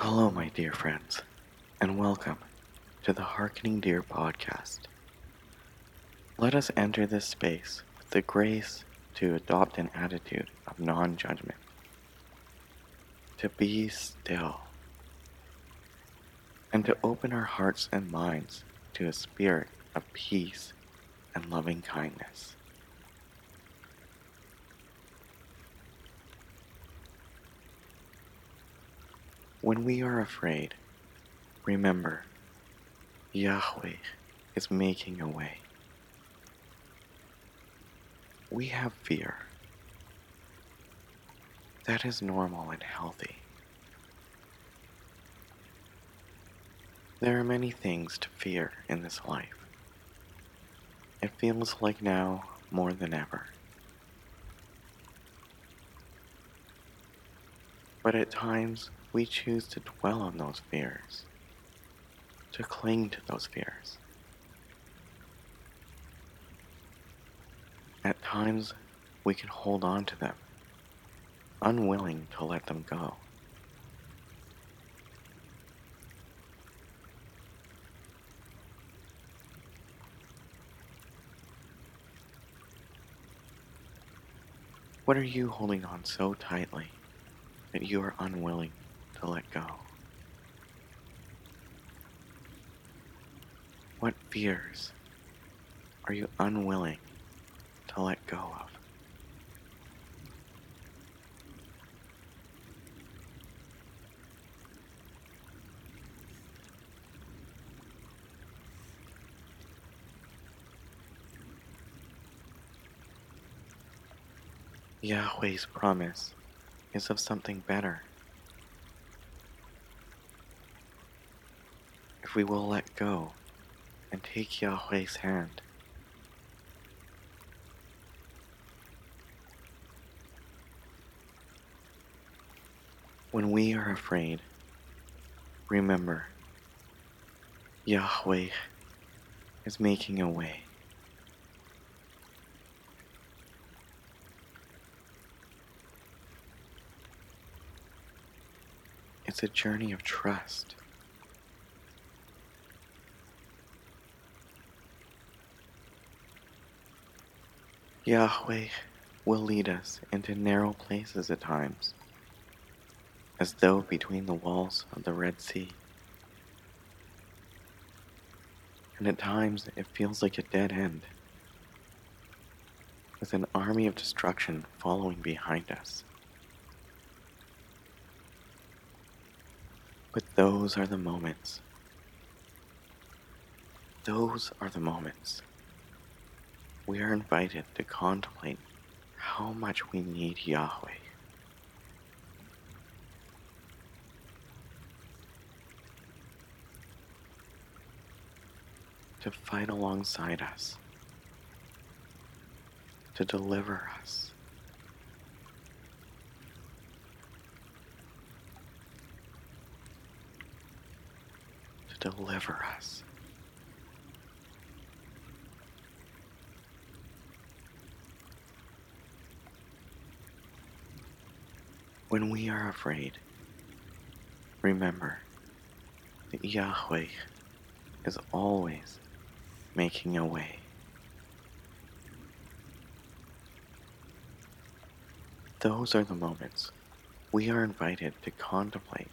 Hello, my dear friends, and welcome to the Harkening Deer podcast. Let us enter this space with the grace to adopt an attitude of non judgment, to be still, and to open our hearts and minds to a spirit of peace and loving kindness. When we are afraid, remember Yahweh is making a way. We have fear. That is normal and healthy. There are many things to fear in this life. It feels like now more than ever. But at times, we choose to dwell on those fears, to cling to those fears. At times, we can hold on to them, unwilling to let them go. What are you holding on so tightly that you are unwilling to let go? What fears are you unwilling to let go of? Yahweh's promise is of something better. We will let go and take Yahweh's hand. When we are afraid, remember Yahweh is making a way. It's a journey of trust. Yahweh will lead us into narrow places at times, as though between the walls of the Red Sea. And at times it feels like a dead end, with an army of destruction following behind us. But those are the moments. Those are the moments we are invited to contemplate how much we need Yahweh. To fight alongside us, to deliver us. To deliver us. When we are afraid, remember that Yahweh is always making a way. Those are the moments we are invited to contemplate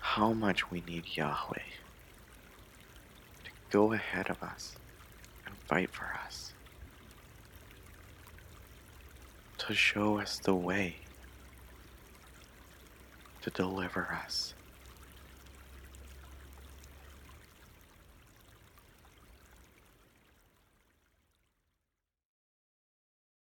how much we need Yahweh to go ahead of us and fight for us, to show us the way to deliver us.